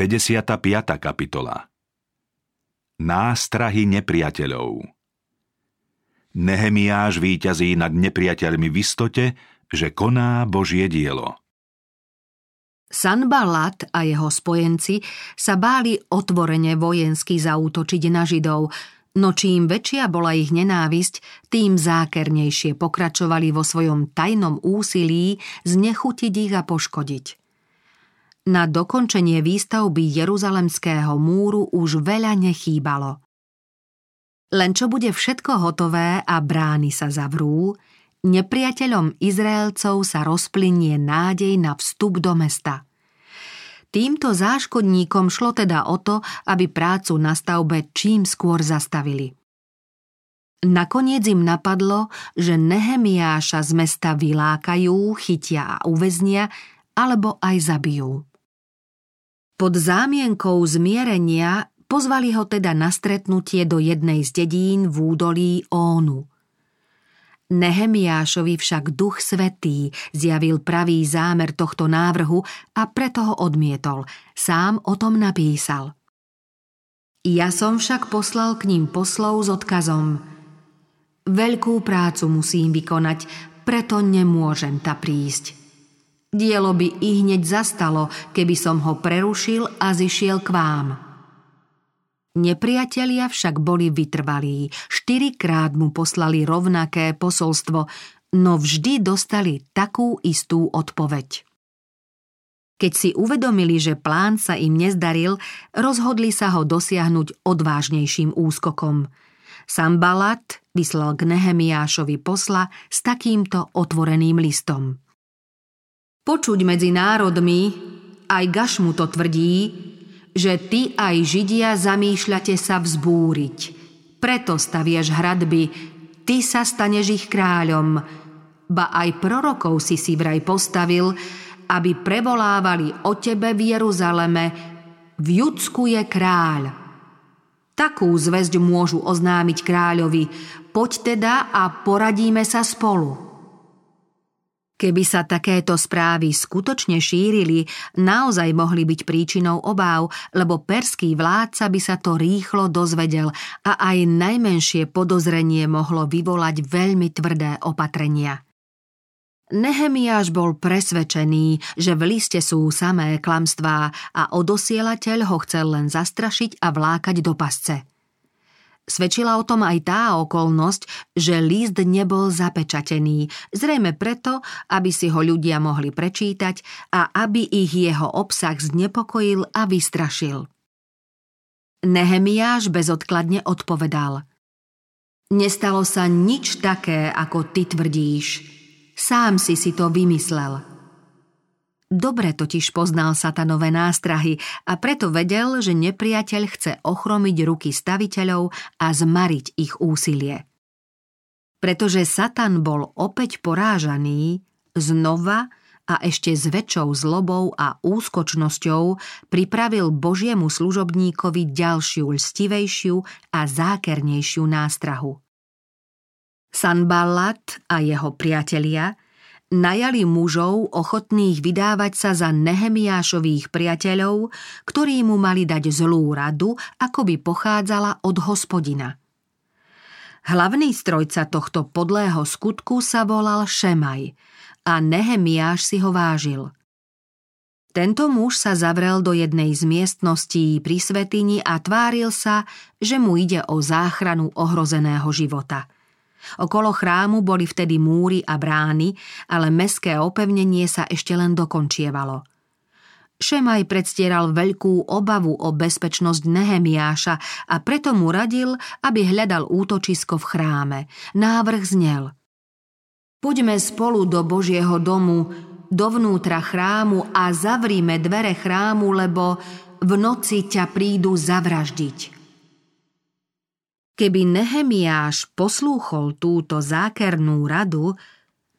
55. kapitola Nástrahy nepriateľov Nehemiáš víťazí nad nepriateľmi v istote, že koná Božie dielo. Sanbalat a jeho spojenci sa báli otvorene vojensky zautočiť na Židov, no čím väčšia bola ich nenávisť, tým zákernejšie pokračovali vo svojom tajnom úsilí znechutiť ich a poškodiť. Na dokončenie výstavby Jeruzalemského múru už veľa nechýbalo. Len čo bude všetko hotové a brány sa zavrú, nepriateľom Izraelcov sa rozplynie nádej na vstup do mesta. Týmto záškodníkom šlo teda o to, aby prácu na stavbe čím skôr zastavili. Nakoniec im napadlo, že Nehemiáša z mesta vylákajú, chytia a uväznia, alebo aj zabijú. Pod zámienkou zmierenia pozvali ho teda na stretnutie do jednej z dedín v údolí Ónu. Nehemiášovi však duch svetý zjavil pravý zámer tohto návrhu a preto ho odmietol. Sám o tom napísal. Ja som však poslal k ním poslov s odkazom. Veľkú prácu musím vykonať, preto nemôžem ta prísť. Dielo by i hneď zastalo, keby som ho prerušil a zišiel k vám. Nepriatelia však boli vytrvalí, štyrikrát mu poslali rovnaké posolstvo, no vždy dostali takú istú odpoveď. Keď si uvedomili, že plán sa im nezdaril, rozhodli sa ho dosiahnuť odvážnejším úskokom. Sambalat vyslal k Nehemiášovi posla s takýmto otvoreným listom. Počuť medzi národmi, aj Gašmu to tvrdí, že ty aj Židia zamýšľate sa vzbúriť. Preto stavieš hradby, ty sa staneš ich kráľom. Ba aj prorokov si si vraj postavil, aby prevolávali o tebe v Jeruzaleme, v Judsku je kráľ. Takú zväzť môžu oznámiť kráľovi, poď teda a poradíme sa spolu. Keby sa takéto správy skutočne šírili, naozaj mohli byť príčinou obáv, lebo perský vládca by sa to rýchlo dozvedel a aj najmenšie podozrenie mohlo vyvolať veľmi tvrdé opatrenia. Nehemiáš bol presvedčený, že v liste sú samé klamstvá a odosielateľ ho chcel len zastrašiť a vlákať do pasce. Svedčila o tom aj tá okolnosť, že list nebol zapečatený, zrejme preto, aby si ho ľudia mohli prečítať a aby ich jeho obsah znepokojil a vystrašil. Nehemiáš bezodkladne odpovedal. Nestalo sa nič také, ako ty tvrdíš. Sám si si to vymyslel. Dobre totiž poznal satanové nástrahy a preto vedel, že nepriateľ chce ochromiť ruky staviteľov a zmariť ich úsilie. Pretože Satan bol opäť porážaný, znova a ešte s väčšou zlobou a úskočnosťou pripravil Božiemu služobníkovi ďalšiu lstivejšiu a zákernejšiu nástrahu. Sanballat a jeho priatelia – najali mužov ochotných vydávať sa za Nehemiášových priateľov, ktorí mu mali dať zlú radu, ako by pochádzala od hospodina. Hlavný strojca tohto podlého skutku sa volal Šemaj a Nehemiáš si ho vážil. Tento muž sa zavrel do jednej z miestností pri svetini a tváril sa, že mu ide o záchranu ohrozeného života – Okolo chrámu boli vtedy múry a brány, ale meské opevnenie sa ešte len dokončievalo. Šemaj predstieral veľkú obavu o bezpečnosť Nehemiáša a preto mu radil, aby hľadal útočisko v chráme. Návrh znel. Poďme spolu do Božieho domu, dovnútra chrámu a zavrime dvere chrámu, lebo v noci ťa prídu zavraždiť. Keby Nehemiáš poslúchol túto zákernú radu,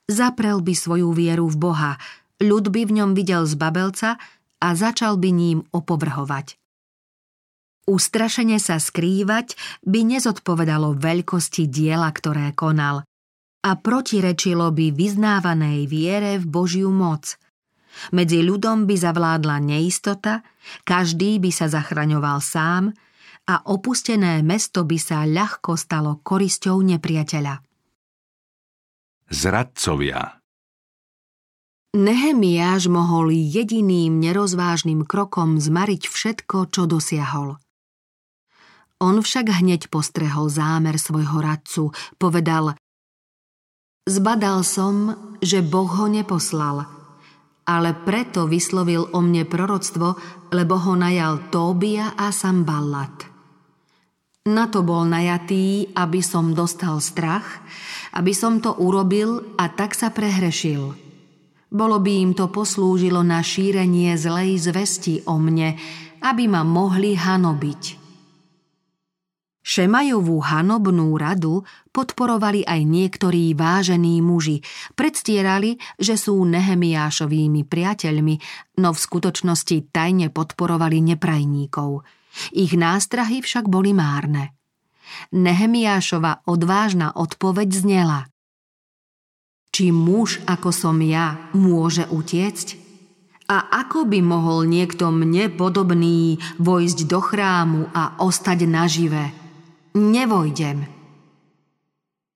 zaprel by svoju vieru v Boha, ľud by v ňom videl zbabelca a začal by ním opovrhovať. Ustrašene sa skrývať by nezodpovedalo veľkosti diela, ktoré konal a protirečilo by vyznávanej viere v Božiu moc. Medzi ľudom by zavládla neistota, každý by sa zachraňoval sám a opustené mesto by sa ľahko stalo korisťou nepriateľa. Zradcovia Nehemiáš mohol jediným nerozvážnym krokom zmariť všetko, čo dosiahol. On však hneď postrehol zámer svojho radcu, povedal Zbadal som, že Boh ho neposlal, ale preto vyslovil o mne proroctvo, lebo ho najal Tóbia a Samballat. Na to bol najatý, aby som dostal strach, aby som to urobil a tak sa prehrešil. Bolo by im to poslúžilo na šírenie zlej zvesti o mne, aby ma mohli hanobiť. Šemajovú hanobnú radu podporovali aj niektorí vážení muži. Predstierali, že sú Nehemiášovými priateľmi, no v skutočnosti tajne podporovali neprajníkov. Ich nástrahy však boli márne. Nehemiášova odvážna odpoveď znela – či muž ako som ja môže utiecť? A ako by mohol niekto mne podobný vojsť do chrámu a ostať nažive? Nevojdem.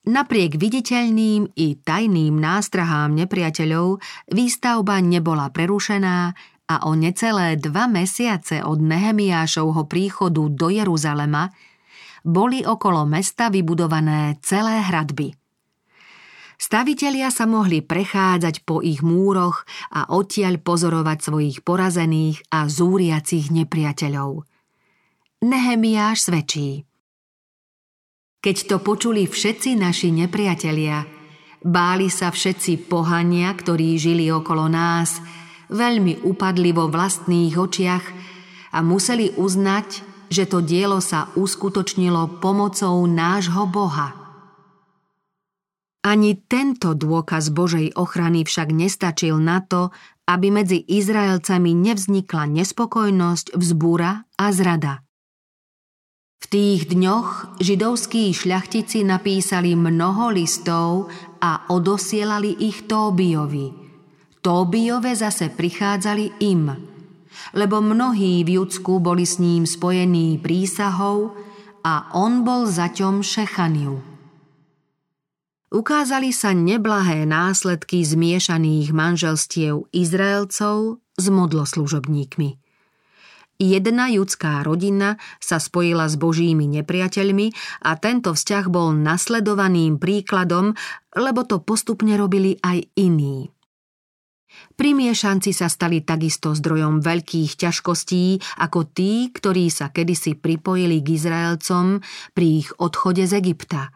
Napriek viditeľným i tajným nástrahám nepriateľov výstavba nebola prerušená a o necelé dva mesiace od Nehemiášovho príchodu do Jeruzalema boli okolo mesta vybudované celé hradby – Stavitelia sa mohli prechádzať po ich múroch a odtiaľ pozorovať svojich porazených a zúriacich nepriateľov. Nehemiáš svedčí. Keď to počuli všetci naši nepriatelia, báli sa všetci pohania, ktorí žili okolo nás, veľmi upadli vo vlastných očiach a museli uznať, že to dielo sa uskutočnilo pomocou nášho Boha – ani tento dôkaz Božej ochrany však nestačil na to, aby medzi Izraelcami nevznikla nespokojnosť, vzbúra a zrada. V tých dňoch židovskí šľachtici napísali mnoho listov a odosielali ich Tóbiovi. Tóbiove zase prichádzali im, lebo mnohí v Judsku boli s ním spojení prísahou a on bol zaťom Šechaniu ukázali sa neblahé následky zmiešaných manželstiev Izraelcov s modloslužobníkmi. Jedna judská rodina sa spojila s božími nepriateľmi a tento vzťah bol nasledovaným príkladom, lebo to postupne robili aj iní. Primiešanci sa stali takisto zdrojom veľkých ťažkostí ako tí, ktorí sa kedysi pripojili k Izraelcom pri ich odchode z Egypta –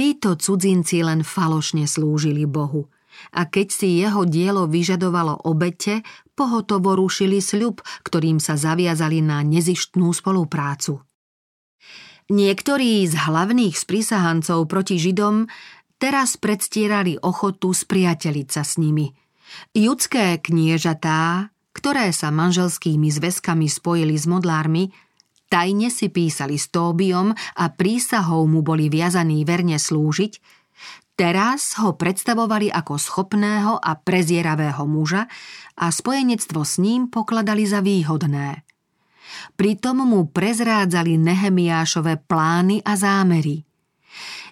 Títo cudzinci len falošne slúžili Bohu a keď si jeho dielo vyžadovalo obete, pohotovo rušili sľub, ktorým sa zaviazali na nezištnú spoluprácu. Niektorí z hlavných sprisahancov proti Židom teraz predstierali ochotu spriateliť sa s nimi. Judské kniežatá, ktoré sa manželskými zväzkami spojili s modlármi, tajne si písali s Tóbiom a prísahou mu boli viazaní verne slúžiť, teraz ho predstavovali ako schopného a prezieravého muža a spojenectvo s ním pokladali za výhodné. Pritom mu prezrádzali Nehemiášové plány a zámery –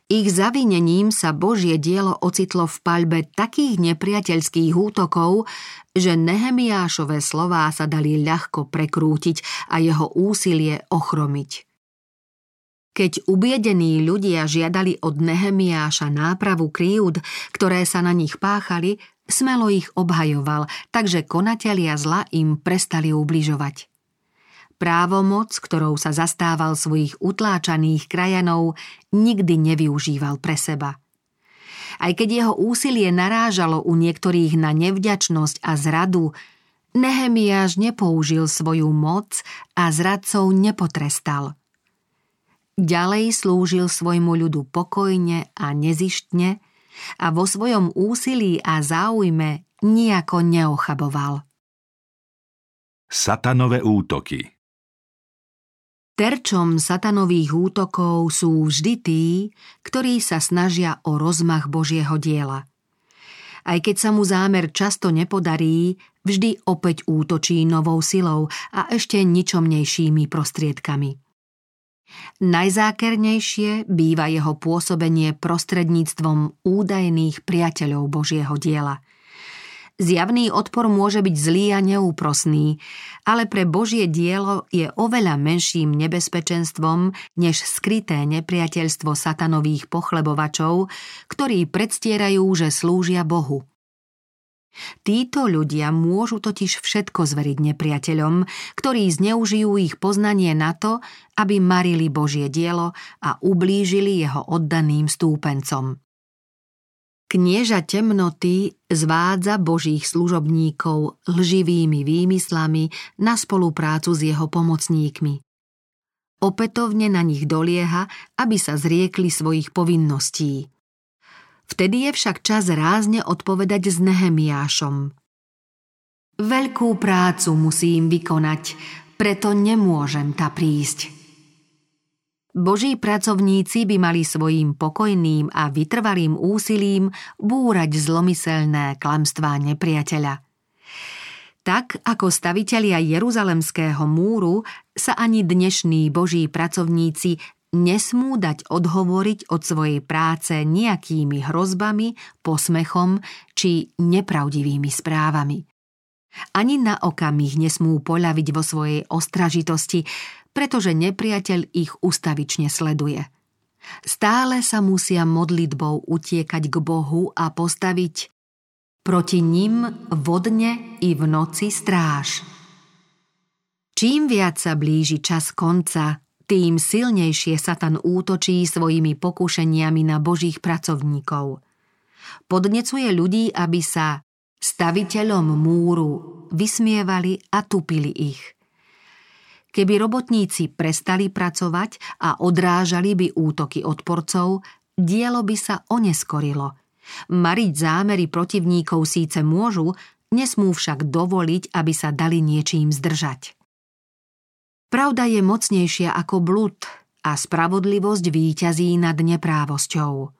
ich zavinením sa Božie dielo ocitlo v paľbe takých nepriateľských útokov, že Nehemiášové slová sa dali ľahko prekrútiť a jeho úsilie ochromiť. Keď ubiedení ľudia žiadali od Nehemiáša nápravu kríud, ktoré sa na nich páchali, smelo ich obhajoval, takže konatelia zla im prestali ubližovať. Právomoc, ktorou sa zastával svojich utláčaných krajanov, nikdy nevyužíval pre seba. Aj keď jeho úsilie narážalo u niektorých na nevďačnosť a zradu, Nehemiáš nepoužil svoju moc a zradcov nepotrestal. Ďalej slúžil svojmu ľudu pokojne a nezištne a vo svojom úsilí a záujme nejako neochaboval. Satanové útoky Terčom satanových útokov sú vždy tí, ktorí sa snažia o rozmach Božieho diela. Aj keď sa mu zámer často nepodarí, vždy opäť útočí novou silou a ešte ničomnejšími prostriedkami. Najzákernejšie býva jeho pôsobenie prostredníctvom údajných priateľov Božieho diela. Zjavný odpor môže byť zlý a neúprosný, ale pre Božie dielo je oveľa menším nebezpečenstvom než skryté nepriateľstvo satanových pochlebovačov, ktorí predstierajú, že slúžia Bohu. Títo ľudia môžu totiž všetko zveriť nepriateľom, ktorí zneužijú ich poznanie na to, aby marili Božie dielo a ublížili jeho oddaným stúpencom. Knieža temnoty zvádza božích služobníkov lživými výmyslami na spoluprácu s jeho pomocníkmi. Opätovne na nich dolieha, aby sa zriekli svojich povinností. Vtedy je však čas rázne odpovedať s Nehemiášom. Veľkú prácu musím vykonať, preto nemôžem ta prísť. Boží pracovníci by mali svojím pokojným a vytrvalým úsilím búrať zlomyselné klamstvá nepriateľa. Tak ako stavitelia Jeruzalemského múru sa ani dnešní boží pracovníci nesmú dať odhovoriť od svojej práce nejakými hrozbami, posmechom či nepravdivými správami. Ani na okamih nesmú poľaviť vo svojej ostražitosti, pretože nepriateľ ich ustavične sleduje. Stále sa musia modlitbou utiekať k Bohu a postaviť proti ním vodne i v noci stráž. Čím viac sa blíži čas konca, tým silnejšie Satan útočí svojimi pokušeniami na božích pracovníkov. Podnecuje ľudí, aby sa staviteľom múru vysmievali a tupili ich. Keby robotníci prestali pracovať a odrážali by útoky odporcov, dielo by sa oneskorilo. Mariť zámery protivníkov síce môžu, nesmú však dovoliť, aby sa dali niečím zdržať. Pravda je mocnejšia ako blud a spravodlivosť výťazí nad neprávosťou.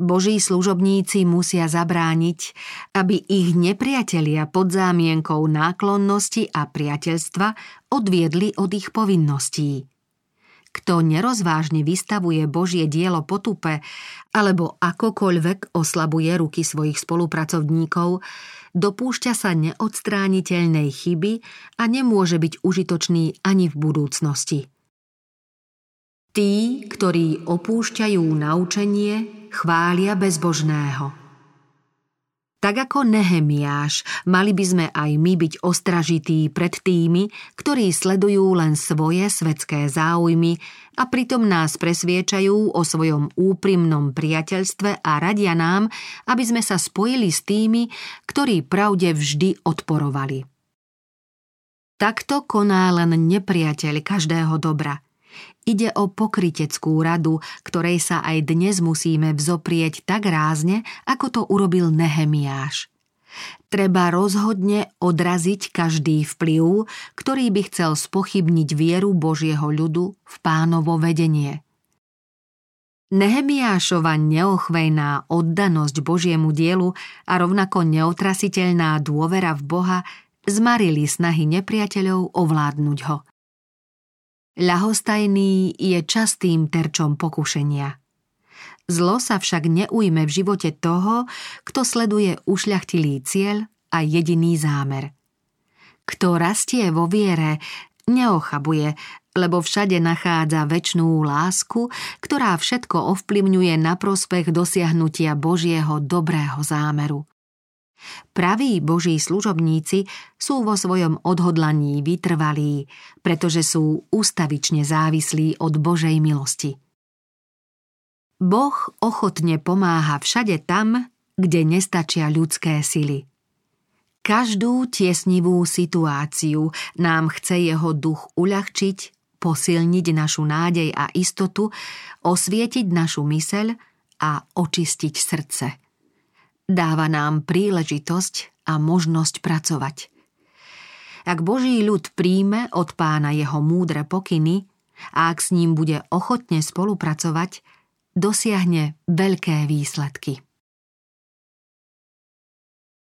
Boží služobníci musia zabrániť, aby ich nepriatelia pod zámienkou náklonnosti a priateľstva odviedli od ich povinností. Kto nerozvážne vystavuje Božie dielo potupe alebo akokoľvek oslabuje ruky svojich spolupracovníkov, dopúšťa sa neodstrániteľnej chyby a nemôže byť užitočný ani v budúcnosti. Tí, ktorí opúšťajú naučenie, chvália bezbožného. Tak ako Nehemiáš, mali by sme aj my byť ostražití pred tými, ktorí sledujú len svoje svetské záujmy a pritom nás presviečajú o svojom úprimnom priateľstve a radia nám, aby sme sa spojili s tými, ktorí pravde vždy odporovali. Takto koná len nepriateľ každého dobra – Ide o pokryteckú radu, ktorej sa aj dnes musíme vzoprieť tak rázne, ako to urobil Nehemiáš. Treba rozhodne odraziť každý vplyv, ktorý by chcel spochybniť vieru Božieho ľudu v pánovo vedenie. Nehemiášova neochvejná oddanosť Božiemu dielu a rovnako neotrasiteľná dôvera v Boha zmarili snahy nepriateľov ovládnuť ho – Ľahostajný je častým terčom pokušenia. Zlo sa však neujme v živote toho, kto sleduje ušľachtilý cieľ a jediný zámer. Kto rastie vo viere, neochabuje, lebo všade nachádza väčšnú lásku, ktorá všetko ovplyvňuje na prospech dosiahnutia Božieho dobrého zámeru. Praví boží služobníci sú vo svojom odhodlaní vytrvalí, pretože sú ústavične závislí od Božej milosti. Boh ochotne pomáha všade tam, kde nestačia ľudské sily. Každú tiesnivú situáciu nám chce jeho duch uľahčiť, posilniť našu nádej a istotu, osvietiť našu myseľ a očistiť srdce. Dáva nám príležitosť a možnosť pracovať. Ak Boží ľud príjme od pána jeho múdre pokyny a ak s ním bude ochotne spolupracovať, dosiahne veľké výsledky.